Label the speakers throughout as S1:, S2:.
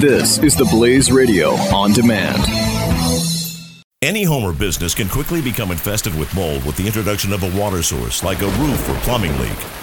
S1: This is the Blaze Radio on demand.
S2: Any home or business can quickly become infested with mold with the introduction of a water source like a roof or plumbing leak.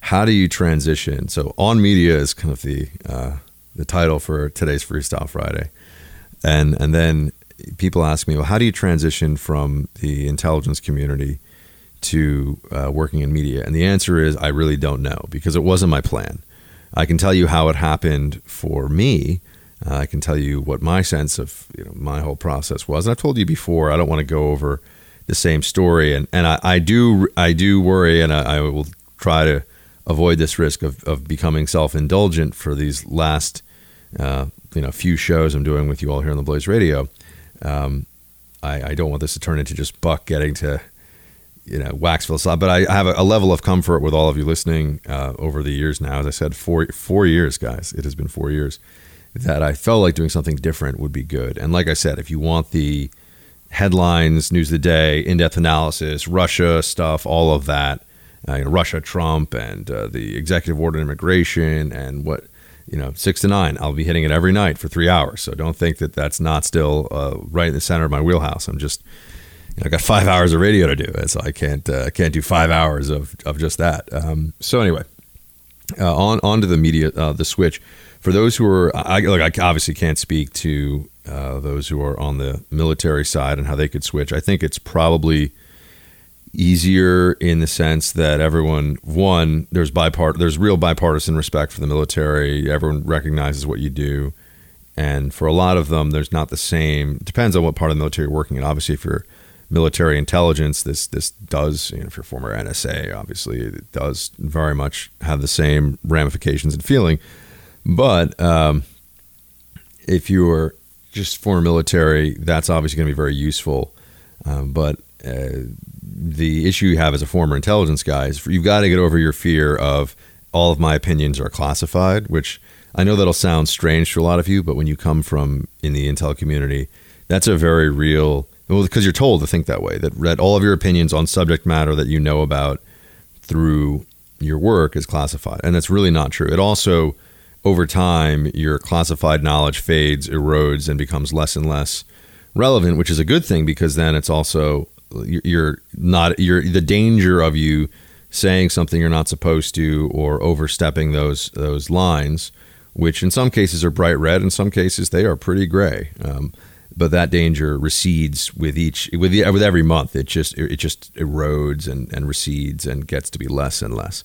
S3: How do you transition? So, on media is kind of the uh, the title for today's Freestyle Friday, and and then people ask me, well, how do you transition from the intelligence community to uh, working in media? And the answer is, I really don't know because it wasn't my plan. I can tell you how it happened for me. Uh, I can tell you what my sense of you know, my whole process was. And I've told you before, I don't want to go over the same story, and and I, I do I do worry, and I, I will try to avoid this risk of, of becoming self indulgent for these last uh, you know few shows I'm doing with you all here on the Blaze Radio. Um, I, I, don't want this to turn into just Buck getting to you know wax philosophy, but I have a, a, level of comfort with all of you listening uh, over the years now. As I said, four four years, guys. It has been four years that I felt like doing something different would be good. And like I said, if you want the headlines, news of the day, in depth analysis, Russia stuff, all of that uh, you know, Russia, Trump, and uh, the executive order on immigration, and what you know, six to nine. I'll be hitting it every night for three hours. So don't think that that's not still uh, right in the center of my wheelhouse. I'm just, you know, I got five hours of radio to do, and so I can't uh, can't do five hours of, of just that. Um, so anyway, uh, on on to the media, uh, the switch. For those who are, I, look, I obviously can't speak to those who are on the military side and how they could switch. I think it's probably easier in the sense that everyone one there's bipart there's real bipartisan respect for the military. Everyone recognizes what you do. And for a lot of them there's not the same. Depends on what part of the military you're working in. Obviously if you're military intelligence this this does you know if you're former NSA obviously it does very much have the same ramifications and feeling. But um, if you're just former military that's obviously going to be very useful. Um, but uh, the issue you have as a former intelligence guy is you've got to get over your fear of all of my opinions are classified, which I know that'll sound strange to a lot of you, but when you come from in the intel community, that's a very real well because you're told to think that way that, that all of your opinions on subject matter that you know about through your work is classified, and that's really not true. It also over time your classified knowledge fades, erodes, and becomes less and less relevant, which is a good thing because then it's also you're not you're the danger of you saying something you're not supposed to or overstepping those those lines, which in some cases are bright red, in some cases they are pretty gray. Um, but that danger recedes with each with the, with every month. It just it just erodes and, and recedes and gets to be less and less.